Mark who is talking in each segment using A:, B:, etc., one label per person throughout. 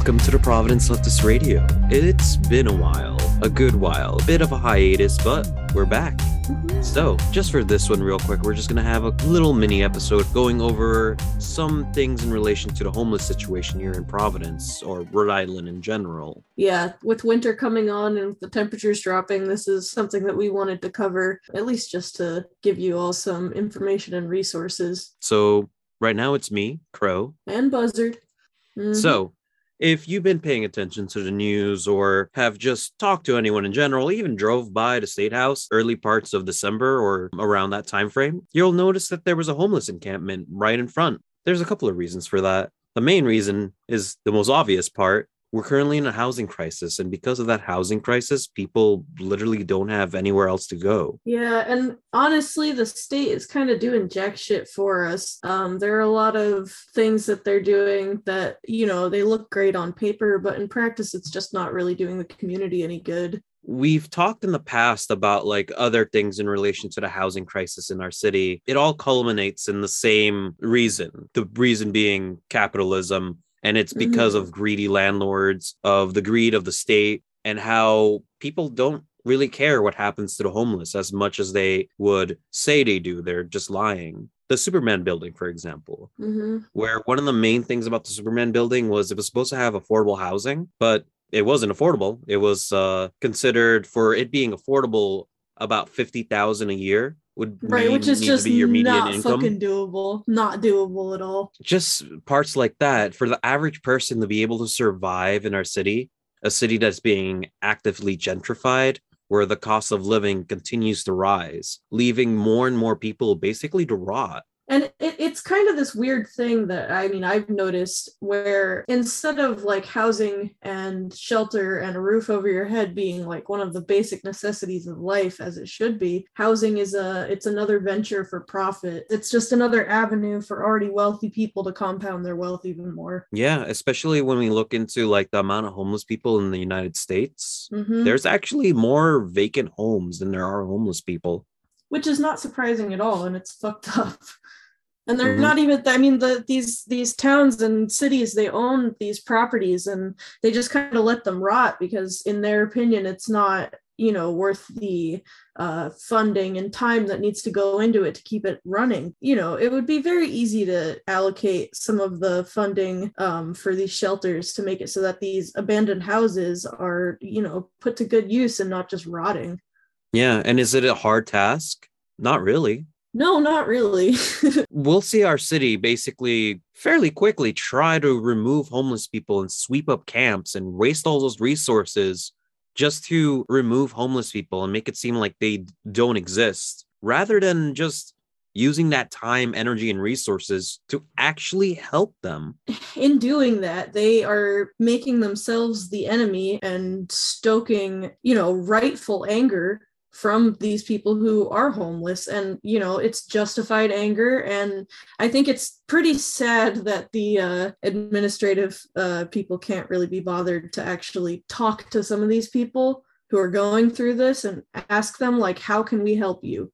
A: Welcome to the Providence Leftist Radio. It's been a while, a good while, a bit of a hiatus, but we're back. So, just for this one, real quick, we're just gonna have a little mini episode going over some things in relation to the homeless situation here in Providence or Rhode Island in general.
B: Yeah, with winter coming on and the temperatures dropping, this is something that we wanted to cover, at least just to give you all some information and resources.
A: So, right now it's me, Crow.
B: And Buzzard. Mhm.
A: So, if you've been paying attention to the news or have just talked to anyone in general, even drove by the state house early parts of December or around that time frame, you'll notice that there was a homeless encampment right in front. There's a couple of reasons for that. The main reason is the most obvious part. We're currently in a housing crisis, and because of that housing crisis, people literally don't have anywhere else to go.
B: Yeah, and honestly, the state is kind of doing jack shit for us. Um, there are a lot of things that they're doing that, you know, they look great on paper, but in practice, it's just not really doing the community any good.
A: We've talked in the past about like other things in relation to the housing crisis in our city. It all culminates in the same reason. The reason being capitalism. And it's because of greedy landlords, of the greed of the state, and how people don't really care what happens to the homeless as much as they would say they do. They're just lying. The Superman building, for example,
B: hmm
A: where one of the main things about the Superman building was it was supposed to have affordable housing, but it wasn't affordable. It was uh, considered for it being affordable about fifty thousand a year would
B: Right, which is just
A: be your median
B: not
A: income.
B: fucking doable. Not doable at all.
A: Just parts like that for the average person to be able to survive in our city, a city that's being actively gentrified, where the cost of living continues to rise, leaving more and more people basically to rot.
B: And it, it's kind of this weird thing that I mean, I've noticed where instead of like housing and shelter and a roof over your head being like one of the basic necessities of life as it should be, housing is a it's another venture for profit. It's just another avenue for already wealthy people to compound their wealth even more.
A: Yeah, especially when we look into like the amount of homeless people in the United States.
B: Mhm.
A: There's actually more vacant homes than there are homeless people.
B: which is not surprising at all and it's fucked up and they're
A: Mhm.
B: not even i mean the these these towns and cities they own these properties and they just kind of let them rot because in their opinion it's not you know worth the uh, funding and time that needs to go into it to keep it running you know it would be very easy to allocate some of the funding um, for these shelters to make it so that these abandoned houses are you know put to good use and not just rotting
A: Yeah, and is it a hard task? Not really.
B: No not really
A: We'll see our city basically fairly quickly try to remove homeless people and sweep up camps and waste all those resources just to remove homeless people and make it seem like they don't exist rather than just using that time, energy, and resources to actually help them.
B: in doing that, they are making themselves the enemy and stoking, you know, rightful anger from these people who are homeless. And, you know, it's justified anger. And I think it's pretty sad that the uh, administrative uh, people can't really be bothered to actually talk to some of these people who are going through this and ask them, like, how can we help you?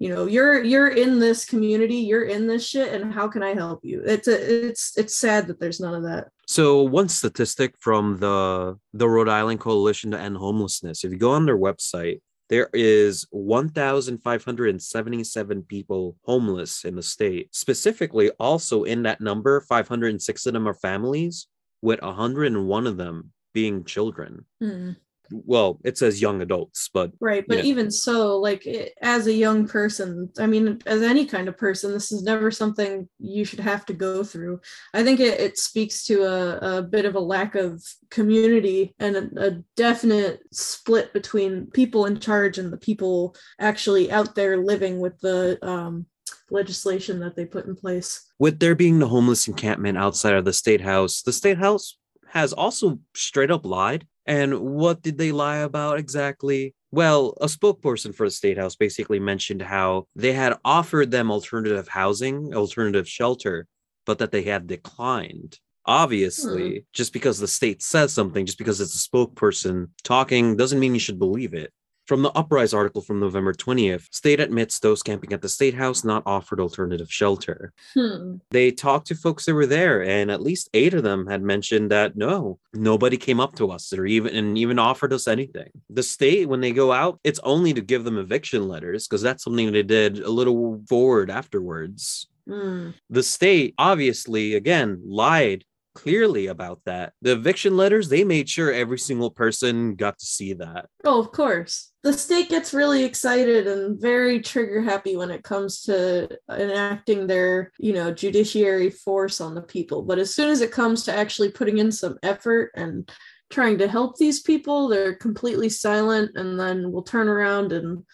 B: you know you're you're in this community you're in this shit and how can i help you it's a, it's it's sad that there's none of that
A: So one statistic from the the Rhode Island Coalition to End Homelessness, if you go on their website, there is 1,577 people homeless in the state. Specifically, also in that number, 506 of them are families, with 101 of them being children. Hmm. Well, it says young adults, but
B: right but even so like it, as a young person i mean as any kind of person this is never something you should have to go through. I think it, it speaks to a, a bit of a lack of community and a, a definite split between people in charge and the people actually out there living with the um, legislation that they put in place.
A: With there being the homeless encampment outside of the state house, the state house has also straight up lied. And what did they lie about exactly? Well, a spokesperson for the state house basically mentioned how they had offered them alternative housing, alternative shelter, but that they had declined. Obviously, hmm. just because the state says something, just because it's a spokesperson talking, doesn't mean you should believe it. From the Uprise article from November 20th, state admits those camping at the State House not offered alternative shelter.
B: Hmm.
A: They talked to folks that were there, and at least eight of them had mentioned that no, nobody came up to us or even and even offered us anything. The state, when they go out, it's only to give them eviction letters because that's something they did a little forward afterwards.
B: Hmm.
A: The state obviously, again, lied clearly about that. The eviction letters, they made sure every single person got to see that.
B: Oh, of course. The state gets really excited and very trigger happy when it comes to enacting their, you know, judiciary force on the people. But as soon as it comes to actually putting in some effort and trying to help these people, they're completely silent and then we'll turn around and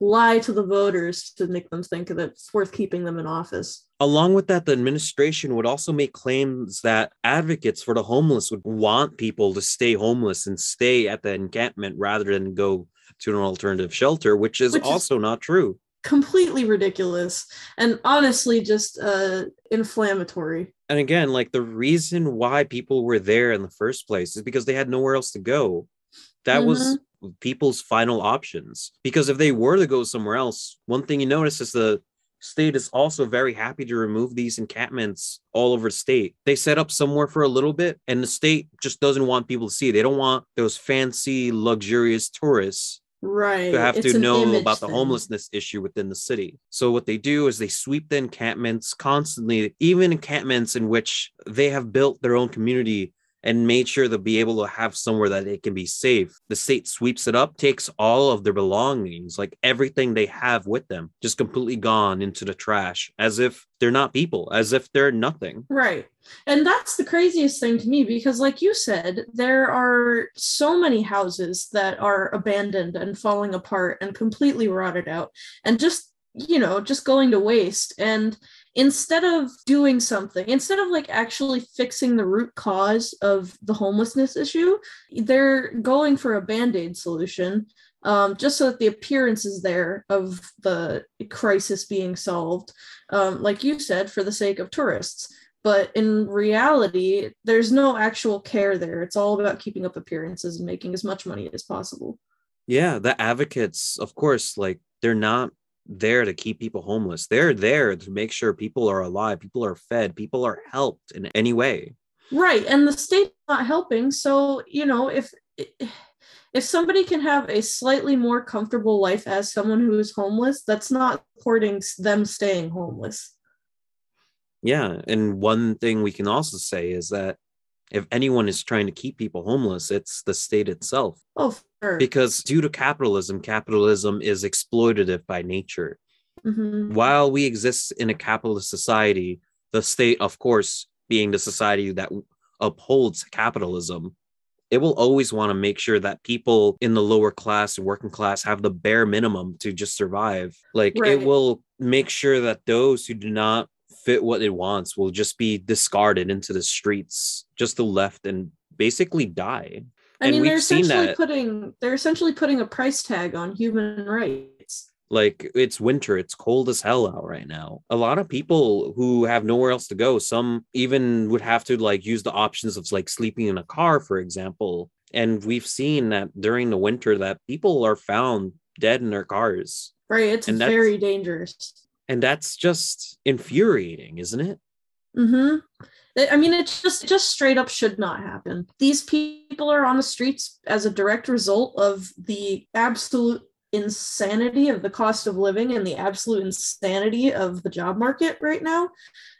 B: lie to the voters to make them think that it's worth keeping them in office.
A: Along with that, the administration would also make claims that advocates for the homeless would want people to stay homeless and stay at the encampment rather than go to an alternative shelter, which is
B: Which is-
A: also not true.
B: Completely ridiculous and honestly just uh inflammatory.
A: And again, like the reason why people were there in the first place is because they had nowhere else to go. That was people's final options. Because if they were to go somewhere else, one thing you notice is the state is also very happy to remove these encampments all over the state. They set up somewhere for a little bit, and the state just doesn't want people to see. They don't want those fancy, luxurious tourists
B: Right.
A: to have
B: It's
A: to know about the
B: thing.
A: homelessness issue within the city. So what they do is they sweep the encampments constantly, even encampments in which they have built their own community and made sure to be able to have somewhere that it can be safe. The state sweeps it up, takes all of their belongings, like everything they have with them, just completely gone into the trash, as if they're not people, as if they're nothing.
B: Right. And that's the craziest thing to me because, like you said, there are so many houses that are abandoned and falling apart and completely rotted out and just, you know, just going to waste. And instead of doing something, instead of like actually fixing the root cause of the homelessness issue, they're going for a band aid solution. Um, just so that the appearance is there of the crisis being solved, um, like you said, for the sake of tourists but in reality there's no actual care there it's all about keeping up appearances and making as much money as possible
A: Yeah, the advocates, of course, like they're not there to keep people homeless. They're there to make sure people are alive, people are fed, people are helped in any way.
B: right and the state's not helping so you know if if somebody can have a slightly more comfortable life as someone who is homeless that's not supporting them staying homeless
A: Yeah, and one thing we can also say is that if anyone is trying to keep people homeless, it's the state itself.
B: oh sure
A: Because due to capitalism, capitalism is exploitative by nature.
B: Mhm.
A: While we exist in a capitalist society, the state, of course, being the society that upholds capitalism, it will always want to make sure that people in the lower class and working class have the bare minimum to just survive. Like it will make sure that those who do not fit what it wants will just be discarded into the streets, just to left and basically die.
B: i
A: and
B: mean they're essentially putting they're essentially putting a price tag on human rights.
A: Like it's winter it's cold as hell out right now. A lot of people who have nowhere else to go some even would have to like use the options of like sleeping in a car for example. And we've seen that during the winter that people are found dead in their cars.
B: Right it's
A: And
B: very dangerous
A: and that's just infuriating isn't it
B: Mm-hmm. I mean, it just just straight up should not happen. These people are on the streets as a direct result of the absolute insanity of the cost of living and the absolute insanity of the job market right now.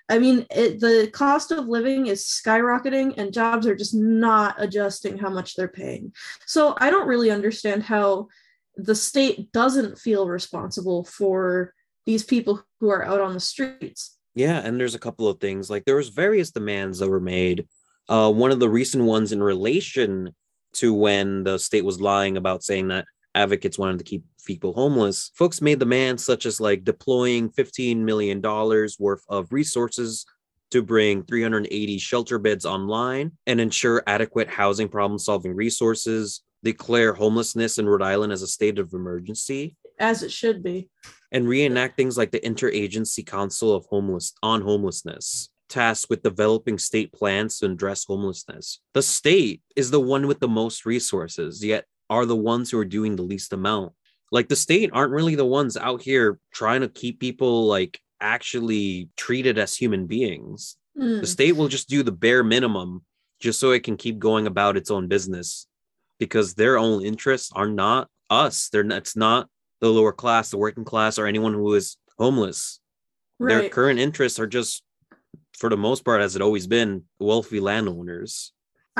B: I mean, it, the cost of living is skyrocketing and jobs are just not adjusting how much they're paying. So I don't really understand how the state doesn't feel responsible for these people who are out on the streets.
A: Yeah, and there's a couple of things. Like there was various demands that were made. Uh, one of the recent ones in relation to when the state was lying about saying that advocates wanted to keep people homeless, folks made demands such as like deploying $15 million worth of resources to bring 380 shelter beds online and ensure adequate housing problem solving resources, declare homelessness in Rhode Island as a state of emergency,
B: As it should be.
A: and reenact things like the Interagency Council of Homeless on Homelessness, tasked with developing state plans to address homelessness. The state is the one with the most resources, yet are the ones who are doing the least amount. Like the state aren't really the ones out here trying to keep people like actually treated as human beings.
B: Mm.
A: The state will just do the bare minimum just so it can keep going about its own business because their own interests are not us. They're not, it's not the lower class, the working class, or anyone who is homeless. Their current interests are just, for the most part, as it always been, wealthy landowners.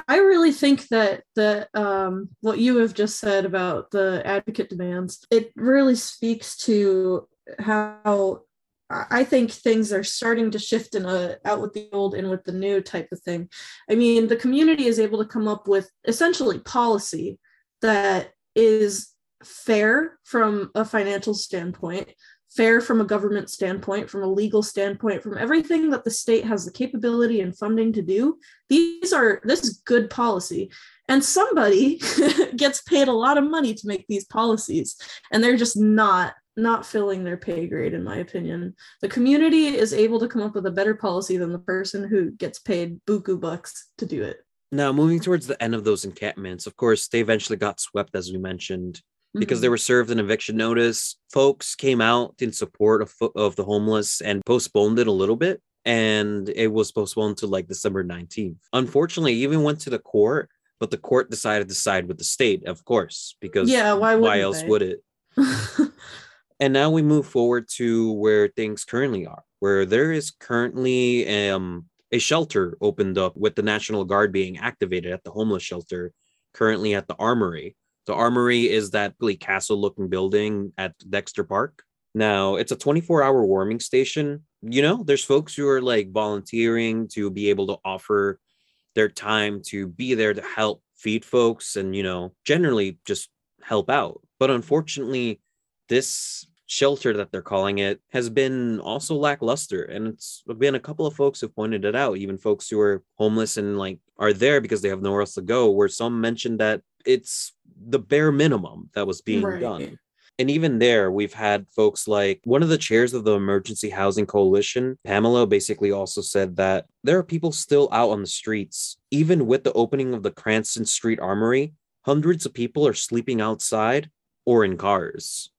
B: I really think that that um, what you have just said about the advocate demands, it really speaks to how I I think things are starting to shift in a out with the old, in with the new type of thing. I mean, the community is able to come up with essentially policy that is fair from a financial standpoint, fair from a government standpoint, from a legal standpoint, from everything that the state has the capability and funding to do. These are this is good policy. And somebody gets paid a lot of money to make these policies, and they're just not not filling their pay grade in my opinion the community is able to come up with a better policy than the person who gets paid buku bucks to do it
A: Now, moving towards the end of those encampments, of course, they eventually got swept, as we mentioned, because they
B: Mhm.
A: were served an eviction notice. Folks came out in support of, of the homeless and postponed it a little bit. And it was postponed to like December 19th. Unfortunately, it even went to the court, but the court decided to side with the state, of course, because
B: Yeah, why
A: why else
B: they?
A: would it? And now we move forward to where things currently are, where there is currently um, a shelter opened up with the National Guard being activated at the homeless shelter, currently at the Armory. The Armory is that really castle looking building at Dexter Park. Now, it's a 24 hour warming station. You know, there's folks who are like volunteering to be able to offer their time to be there to help feed folks and, you know, generally just help out. But unfortunately, this shelter that they're calling it has been also lackluster and it's been a couple of folks who pointed it out even folks who are homeless and like are there because they have nowhere else to go where some mentioned that it's the bare minimum that was being
B: Right.
A: done and even there we've had folks like one of the chairs of the emergency housing coalition pamela basically also said that there are people still out on the streets even with the opening of the cranston street armory hundreds of people are sleeping outside or in cars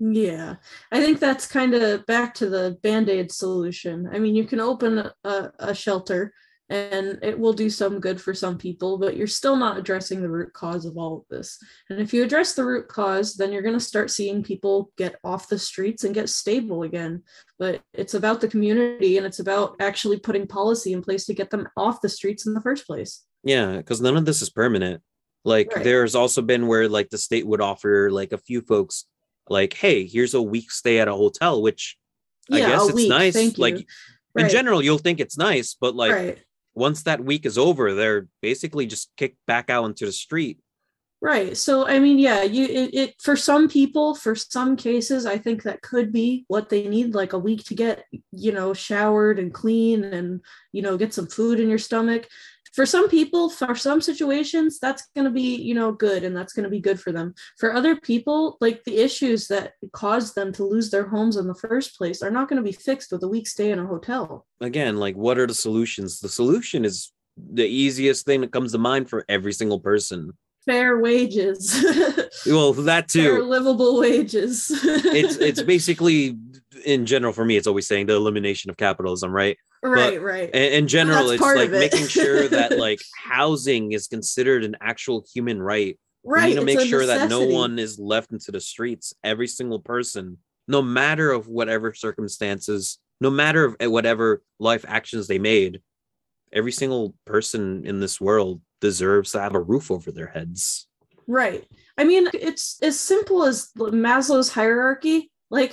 B: Yeah, I think that's kind of back to the band aid solution. I mean, you can open a, a shelter and it will do some good for some people, but you're still not addressing the root cause of all of this. And if you address the root cause, then you're going to start seeing people get off the streets and get stable again. But it's about the community and it's about actually putting policy in place to get them off the streets in the first place.
A: Yeah, because none of this is permanent. Like
B: Right.
A: there's also been where like the state would offer like a few folks like, hey, here's a week stay at a hotel, which I guess it's
B: week,
A: nice. Like
B: you.
A: in general, you'll think it's nice, but like
B: right.
A: Once that week is over, they're basically just kicked back out into the street.
B: Right. So I mean, yeah, you it, it for some people, for some cases, I think that could be what they need, like a week to get, you know, showered and clean and you know, get some food in your stomach. For some people, for some situations, that's gonna be, you know, good and that's gonna be good for them. For other people, like the issues that caused them to lose their homes in the first place are not gonna be fixed with a week stay in a hotel.
A: Again, like what are the solutions? The solution is the easiest thing that comes to mind for every single person.
B: Fair wages.
A: Well, that
B: Fair
A: too.
B: livable wages.
A: It's it's basically in general for me, it's always saying the elimination of capitalism, right?
B: Right, right.
A: in, in general it's like
B: it.
A: making sure that like housing is considered an actual human right
B: right.
A: we need to make sure that no one is left into the streets every single person no matter of whatever circumstances no matter of eh, whatever life actions they made every single person in this world deserves to have a roof over their heads
B: Right. I mean, it's as simple as Maslow's hierarchy. Like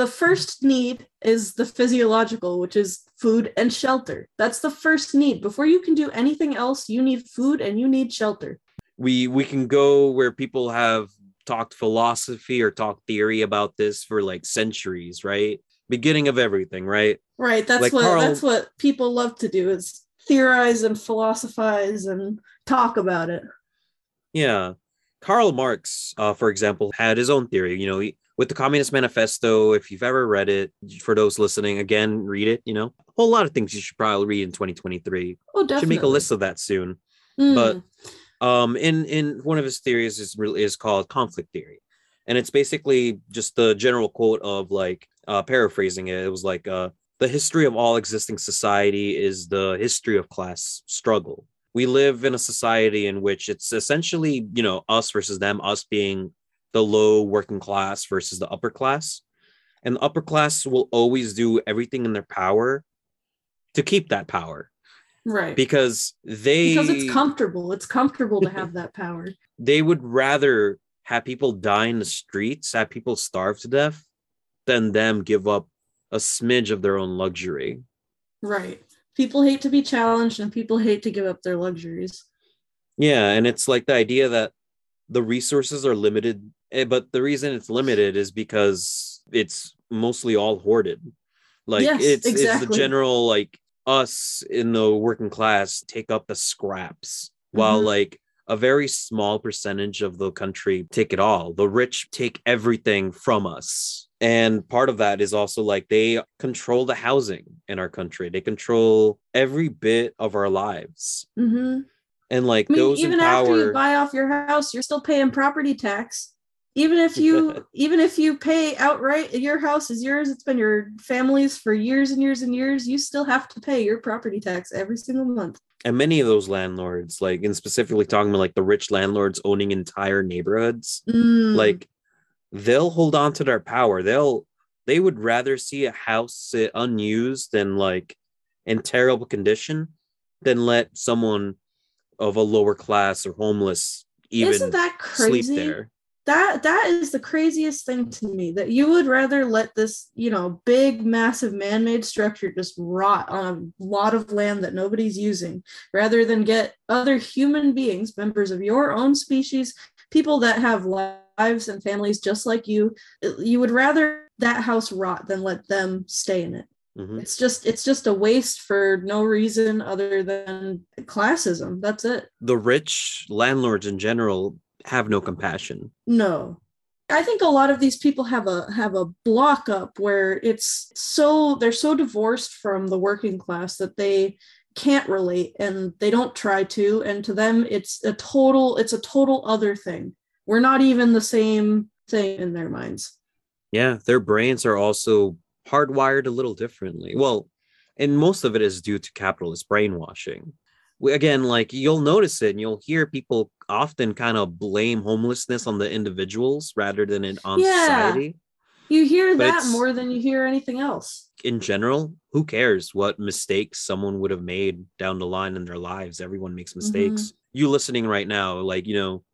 B: the first need is the physiological, which is food and shelter. That's the first need. Before you can do anything else, you need food and you need shelter.
A: we we can go where people have talked philosophy or talked theory about this for like centuries right beginning of everything right
B: Right. That's
A: Like
B: what
A: Carl-
B: that's what people love to do is theorize and philosophize and talk about it.
A: Yeah. Karl Marx, uh, for example, had his own theory. You know, he, with the Communist Manifesto, if you've ever read it, for those listening, again, read it. You know, a whole lot of things you should probably read in 2023.
B: Oh, definitely.
A: Should make a list of that soon.
B: Mm,
A: but- Um, in in one of his theories is really is called conflict theory, and it's basically just the general quote of like uh, paraphrasing it. It was like uh, the history of all existing society is the history of class struggle. We live in a society in which it's essentially, you know, us versus them, us being the low working class versus the upper class. And the upper class will always do everything in their power to keep that power.
B: Right.
A: Because they
B: because it's comfortable. It's comfortable to have that power.
A: They would rather have people die in the streets, have people starve to death, than them give up a smidge of their own luxury.
B: Right. People hate to be challenged and people hate to give up their luxuries.
A: Yeah, and it's like the idea that the resources are limited, but the reason it's limited is because it's mostly all hoarded. Like
B: Yes,
A: it's it's the general like us in the working class take up the scraps while
B: Mhm.
A: like a very small percentage of the country take it all. The rich take everything from us. And part of that is also like they control the housing in our country. They control every bit of our lives.
B: hmm
A: And like
B: I mean,
A: those
B: even
A: in
B: after you buy off your house, you're still paying property tax. Even if you even if you pay outright, your house is yours. It's been your family's for years and years and years. You still have to pay your property tax every single month.
A: and many of those landlords, like and specifically talking about like the rich landlords owning entire neighborhoods,
B: Mm,
A: like they'll hold on to their power. They'll they would rather see a house sit unused and like in terrible condition than let someone of a lower class or homeless even
B: isn't that
A: sleep there.
B: That that is the craziest thing to me. That you would rather let this, you know, big, massive man-made structure just rot on a lot of land that nobody's using, rather than get other human beings, members of your own species, people that have lives and families just like you. You would rather that house rot than let them stay in it.
A: Mhm.
B: It's just it's just a waste for no reason other than classism. That's it.
A: The rich landlords in general have no compassion.
B: No. I think a lot of these people have a have a block up where it's so they're so divorced from the working class that they can't relate and they don't try to and to them it's a total it's a total other thing. We're not even the same thing in their minds.
A: Yeah, their brains are also hardwired a little differently. Well, and most of it is due to capitalist brainwashing. Again, like you'll notice it and you'll hear people often kind of blame homelessness on the individuals rather than it on
B: Yeah.
A: society.
B: You hear
A: But
B: that more than you hear anything else.
A: In general, who cares what mistakes someone would have made down the line in their lives? Everyone makes mm-hmm. mistakes. You listening right now, like, you know,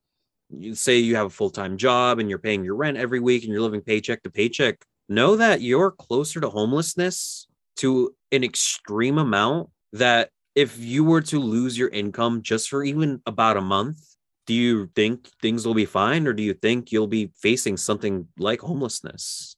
A: you say you have a full-time job and you're paying your rent every week and you're living paycheck to paycheck know that you're closer to homelessness to an extreme amount that if you were to lose your income just for even about a month do you think things will be fine or do you think you'll be facing something like homelessness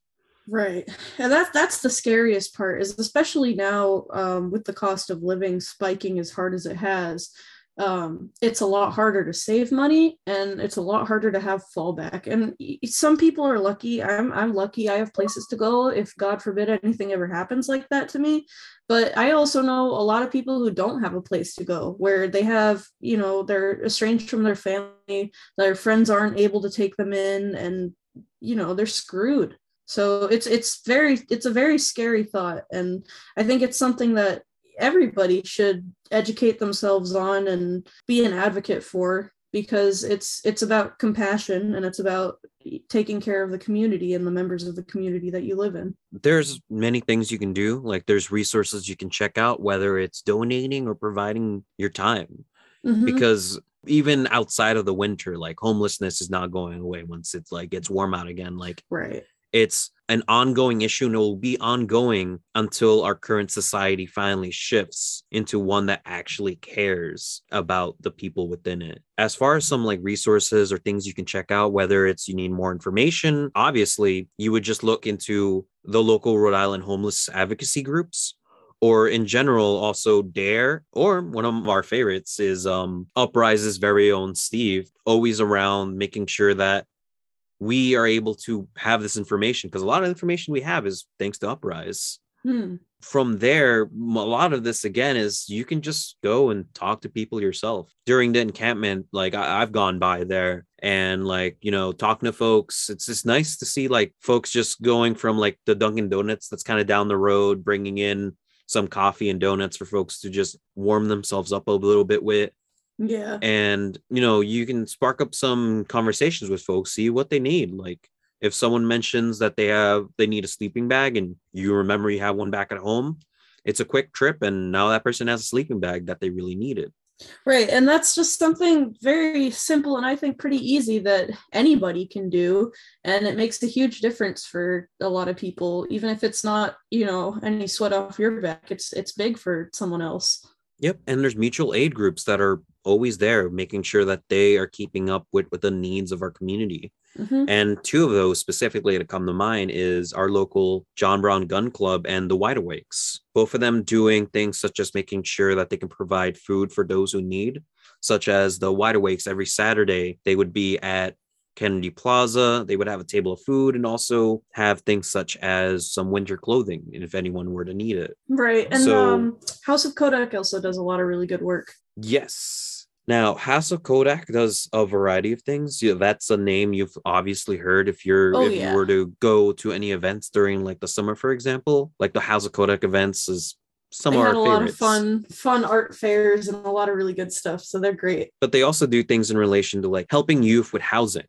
B: Right. And that's that's the scariest part is especially now um, with the cost of living spiking as hard as it has. Um, it's a lot harder to save money and it's a lot harder to have fallback. And some people are lucky. I'm I'm lucky. I have places to go if God forbid anything ever happens like that to me. But I also know a lot of people who don't have a place to go where they have, you know, they're estranged from their family, their friends aren't able to take them in and you know, they're screwed so it's it's very it's a very scary thought and i think it's something that everybody should educate themselves on and be an advocate for because it's it's about compassion and it's about taking care of the community and the members of the community that you live in.
A: There's many things you can do. Like there's resources you can check out whether it's donating or providing your time.
B: Mhm.
A: because even outside of the winter like homelessness is not going away once it's like it's warm out again. Like
B: right.
A: it's an ongoing issue and it will be ongoing until our current society finally shifts into one that actually cares about the people within it. As far as some like resources or things you can check out, whether it's you need more information, obviously you would just look into the local Rhode Island homeless advocacy groups. Or in general, also Dare, or one of our favorites is um Uprise's very own Steve, always around making sure that we are able to have this information because a lot of information we have is thanks to Uprise.
B: Hmm.
A: From there, a lot of this again is you can just go and talk to people yourself during the encampment. Like I, I've gone by there and like you know talking to folks. It's just nice to see like folks just going from like the Dunkin' Donuts that's kind of down the road, bringing in some coffee and donuts for folks to just warm themselves up a little bit with
B: Yeah.
A: and you know you can spark up some conversations with folks see what they need like if someone mentions that they have they need a sleeping bag and you remember you have one back at home it's a quick trip and now that person has a sleeping bag that they really needed
B: Right. And that's just something very simple and I think pretty easy that anybody can do. And it makes a huge difference for a lot of people, even if it's not, you know, any sweat off your back. It's it's big for someone else.
A: yep and there's mutual aid groups that are always there making sure that they are keeping up with, with the needs of our community
B: Mhm.
A: and two of those specifically to come to mind is our local John Brown Gun Club and the Wide Awakes. Both of them doing things such as making sure that they can provide food for those who need, such as the Wide Awakes every Saturday, they would be at Kennedy Plaza. They would have a table of food and also have things such as some winter clothing And if anyone were to need it.
B: Right. And
A: So-
B: um Haus of Codec also does a lot of really good work.
A: Yes. Now, Haus of Codec does a variety of things. Yeah, that's a name you've obviously heard if you're
B: Oh,
A: if
B: yeah.
A: you were to go to any events during like the summer, for example. Like the Haus of Codec events is some
B: they
A: of
B: had
A: our
B: a lot of fun, fun art fairs and a lot of really good stuff. So they're great.
A: But they also do things in relation to like helping youth with housing.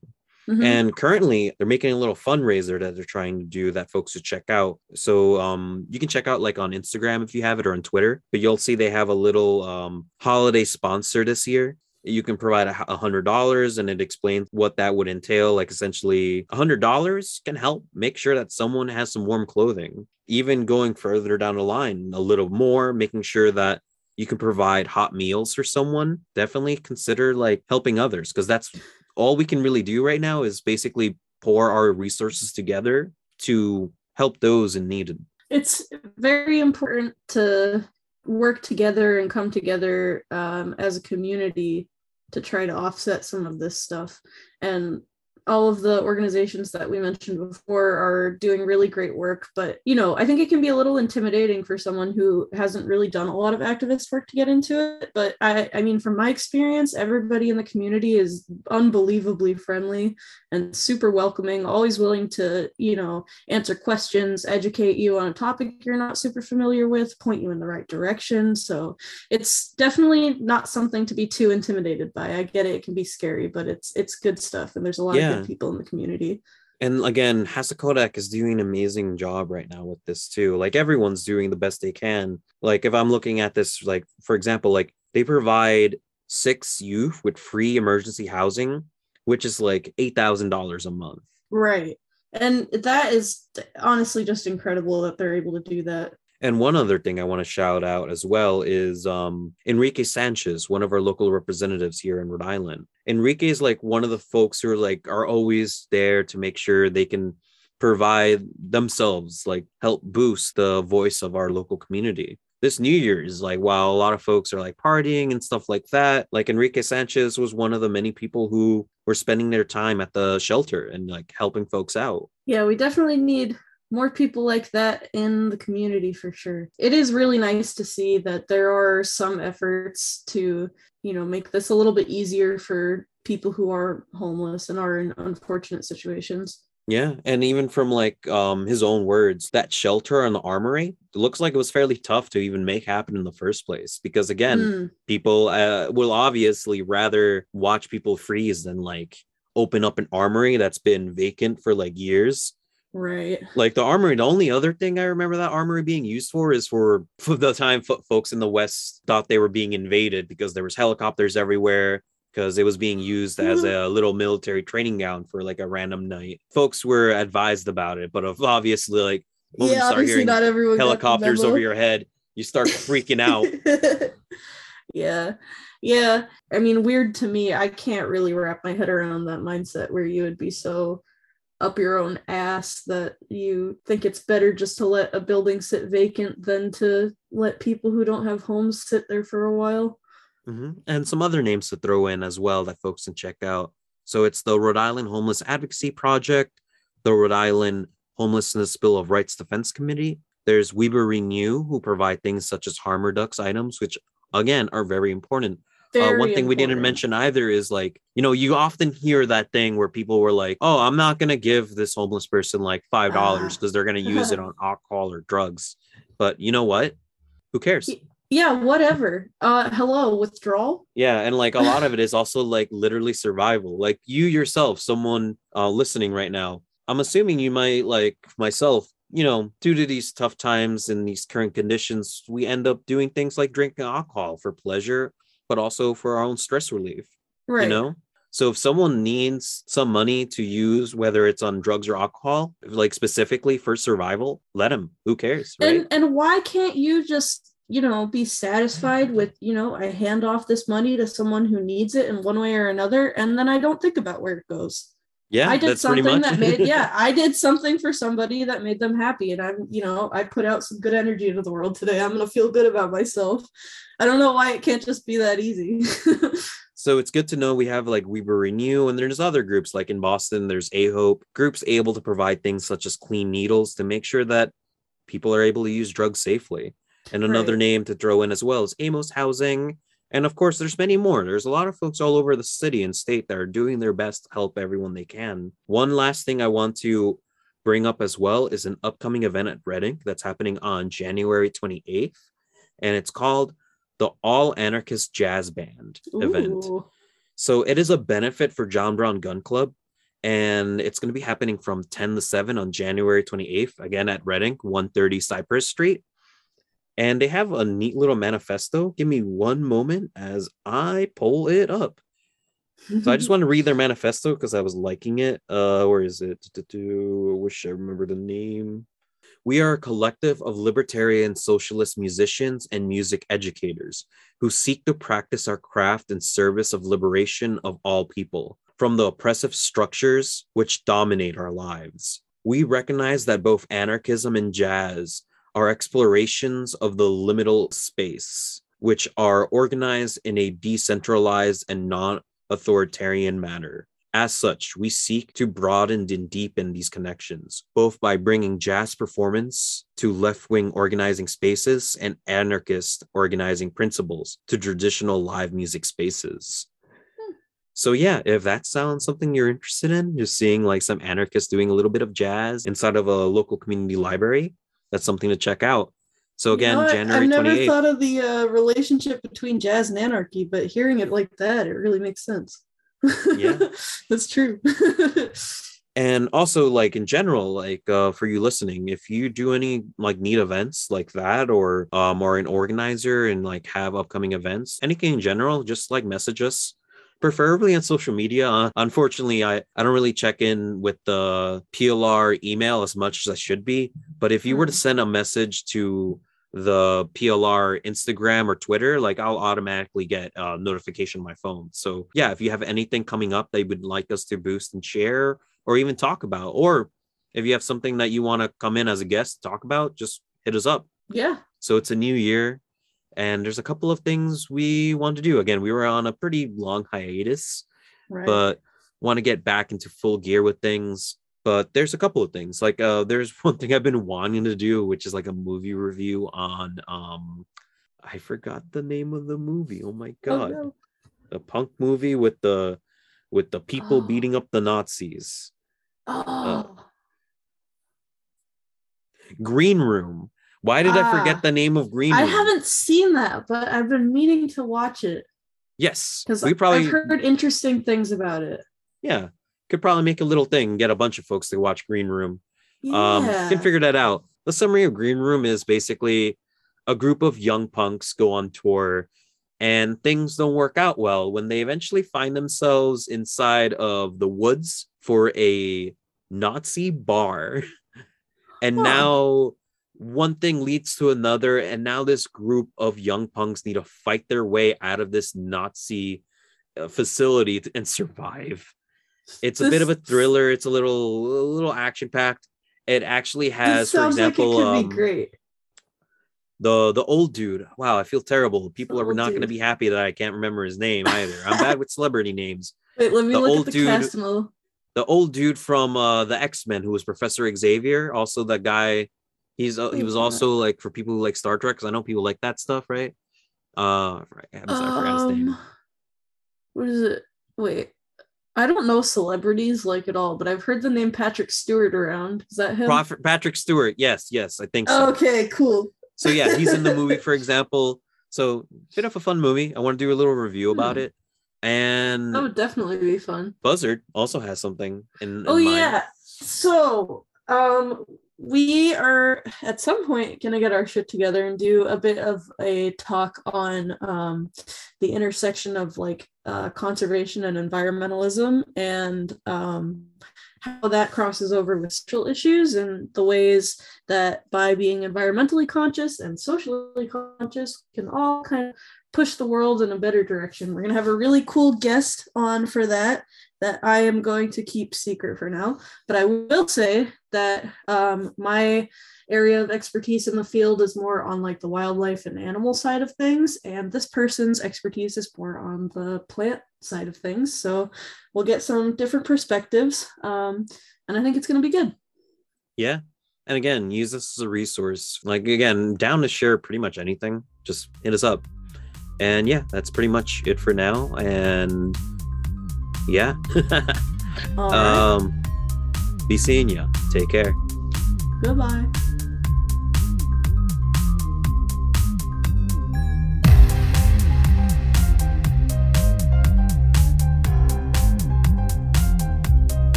B: Mhm.
A: And currently they're making a little fundraiser that they're trying to do that folks should check out. So um you can check out like on Instagram if you have it or on Twitter, but you'll see they have a little um holiday sponsor this year. You can provide a hundred dollars and it explains what that would entail. Like essentially a hundred dollars can help make sure that someone has some warm clothing. Even going further down the line, a little more, making sure that you can provide hot meals for someone. Definitely consider like helping others because that's all we can really do right now is basically pour our resources together to help those in need.
B: it's very important to work together and come together um, as a community to try to offset some of this stuff and all of the organizations that we mentioned before are doing really great work but you know i think it can be a little intimidating for someone who hasn't really done a lot of activist work to get into it but i i mean from my experience everybody in the community is unbelievably friendly and super welcoming always willing to you know answer questions, educate you on a topic you're not super familiar with, point you in the right direction. So it's definitely not something to be too intimidated by. I get it; it can be scary, but it's it's good stuff, and there's a lot of
A: Yeah.
B: people in the community.
A: And again, Haus of Codec is doing an amazing job right now with this too. Like everyone's doing the best they can. Like if I'm looking at this, like for example, like they provide six youth with free emergency housing, which is like eight thousand dollars a month.
B: Right, and that is honestly just incredible that they're able to do that.
A: And one other thing I want to shout out as well is um, Enrique Sanchez, one of our local representatives here in Rhode Island. Enrique is like one of the folks who are like are always there to make sure they can provide themselves, like help boost the voice of our local community. This New Year's, like while a lot of folks are like partying and stuff like that, like Enrique Sanchez was one of the many people who were spending their time at the shelter and like helping folks out.
B: Yeah, we definitely need more people like that in the community for sure. It is really nice to see that there are some efforts to, you know, make this a little bit easier for people who are homeless and are in unfortunate situations.
A: Yeah, and even from like um his own words, that shelter on the armory looks like it was fairly tough to even make happen in the first place because again,
B: Mm,
A: people uh, will obviously rather watch people freeze than like open up an armory that's been vacant for like years.
B: Right.
A: Like the armory, the only other thing I remember that armory being used for is for, for the time fo- folks in the West thought they were being invaded because there was helicopters everywhere because it was being used as hmm. a little military training ground for like a random night. Folks were advised about it, but of- obviously, like when you
B: yeah,
A: start
B: obviously
A: hearing
B: not everyone
A: helicopters over your head, you start freaking out.
B: yeah. Yeah. I mean, weird to me. I can't really wrap my head around that mindset where you would be so up your own ass that you think it's better just to let a building sit vacant than to let people who don't have homes sit there for a while.
A: Mhm. And some other names to throw in as well that folks can check out. So it's the Rhode Island Homeless Advocacy Project, the Rhode Island Homelessness Bill of Rights Defense Committee, There's Weber Renew, who provide things such as Harm reduction items, which again are very important. Uh, one thing we didn't mention either is like, you know, you often hear that thing where people were like, oh, I'm not going to give this homeless person like $5 because
B: Ah.
A: they're going to use it on alcohol or drugs. But you know what? Who cares?
B: Yeah, whatever. Uh, hello, withdrawal.
A: Yeah, and like a lot of it is also like literally survival. Like you yourself, someone uh listening right now, I'm assuming you might like myself, you know, due to these tough times and these current conditions, we end up doing things like drinking alcohol for pleasure, but also for our own stress relief,
B: Right.
A: you know? So if someone needs some money to use, whether it's on drugs or alcohol, like specifically for survival, let them. Who cares, right?
B: And and why can't you just you know be satisfied with you know I hand off this money to someone who needs it in one way or another, and then I don't think about where it goes.
A: Yeah,
B: I did something that made yeah I did something for somebody that made them happy, and I'm you know I put out some good energy into the world today. I'm gonna feel good about myself. I don't know why it can't just be that easy.
A: So it's good to know we have like Weber Renew, and there's other groups like in Boston, there's AHOPE, groups able to provide things such as clean needles to make sure that people are able to use drugs safely. And another
B: Right.
A: name to throw in as well is Amos Housing. And of course, there's many more. There's a lot of folks all over the city and state that are doing their best to help everyone they can. One last thing I want to bring up as well is an upcoming event at Reading that's happening on January 28th. And it's called the All Anarchist Jazz Band event. So it is a benefit for John Brown Gun Club. And it's going to be happening from 10 to 7 on January 28th, again at Reading, 130 Cypress Street. And they have a neat little manifesto. Give me one moment as I pull it up. So I just want to read their manifesto because I was liking it. Uh, where is it? I wish I remember the name. We are a collective of libertarian socialist musicians and music educators who seek to practice our craft in service of liberation of all people from the oppressive structures which dominate our lives. We recognize that both anarchism and jazz are explorations of the liminal space, which are organized in a decentralized and non authoritarian manner. As such, we seek to broaden and deepen these connections, both by bringing jazz performance to left wing organizing spaces and anarchist organizing principles to traditional live music spaces. Hmm. So, yeah, if that sounds something you're interested in, just seeing like some anarchists doing a little bit of jazz inside of a local community library, that's something to check out. So,
B: You know
A: again? January
B: I've never
A: 28th.
B: thought of the uh, relationship between jazz and anarchy, but hearing it like that, it really makes sense.
A: Yeah.
B: that's true.
A: and also like in general like uh for you listening if you do any like neat events like that or um or an organizer and like have upcoming events anything in general just like message us preferably on social media uh, unfortunately i i don't really check in with the plr email as much as i should be but if you were to
B: Mhm.
A: send a message to the plr instagram or twitter like i'll automatically get a notification on my phone so yeah if you have anything coming up that you would like us to boost and share or even talk about or if you have something that you want to come in as a guest talk about just hit us up
B: yeah.
A: so it's a new year and there's a couple of things we want to do again we were on a pretty long hiatus
B: Right.
A: but want to get back into full gear with things but there's a couple of things like uh there's one thing i've been wanting to do which is like a movie review on um i forgot the name of the movie oh my
B: Oh,
A: god
B: no.
A: the punk movie with the with the people
B: Oh.
A: beating up the nazis
B: Oh.
A: green room why did i
B: Ah.
A: forget the name of green room
B: I haven't seen that, but I've been meaning to watch it
A: yes
B: because
A: we probably
B: I've heard interesting things about it.
A: yeah could probably make a little thing get a bunch of folks to watch green room
B: Yeah.
A: Um, can figure that out. The summary of Green Room is basically a group of young punks go on tour and things don't work out well when they eventually find themselves inside of the woods for a Nazi bar. And
B: Huh.
A: now one thing leads to another. And now this group of young punks need to fight their way out of this Nazi uh, facility to- and survive. It's a bit of a thriller. It's a little, a little action packed. It actually has, for example,
B: like
A: um,
B: be great.
A: the the old dude. Wow, I feel terrible. People are not going to be happy that I can't remember his name either. I'm bad with celebrity names.
B: Wait, let me
A: the
B: look
A: old
B: at the
A: dude-
B: cast
A: The old dude from uh, the X Men, who was Professor Xavier, also the guy He's uh, he was also like for people who like Star Trek, because I know people like that stuff, right? Uh, right, I forgot his name.
B: Um, what is it? Wait, I don't know celebrities like at all, but I've heard the name Patrick Stewart around. Is that him?
A: Prophet Patrick Stewart. Yes, yes, I think so.
B: Okay, cool.
A: So yeah, he's in the movie, for example. So bit of a fun movie. I want to do a little review about
B: Hmm.
A: it. And
B: That would definitely be fun.
A: Buzzard also has something in, in
B: Oh
A: mind.
B: yeah. So, um, we are at some point gonna get our shit together and do a bit of a talk on um, the intersection of like uh, conservation and environmentalism and um, how that crosses over with social issues and the ways that by being environmentally conscious and socially conscious can all kind of push the world in a better direction. We're gonna have a really cool guest on for that that I am going to keep secret for now. But I will say that um, my area of expertise in the field is more on like the wildlife and animal side of things, and this person's expertise is more on the plant side of things. So we'll get some different perspectives, um, and I think it's going to be good.
A: Yeah. And again, use this as a resource. Like again, down to share pretty much anything. Just hit us up. And yeah, that's pretty much it for now. And yeah.
B: Right.
A: um be seeing ya. Take care.
B: Goodbye.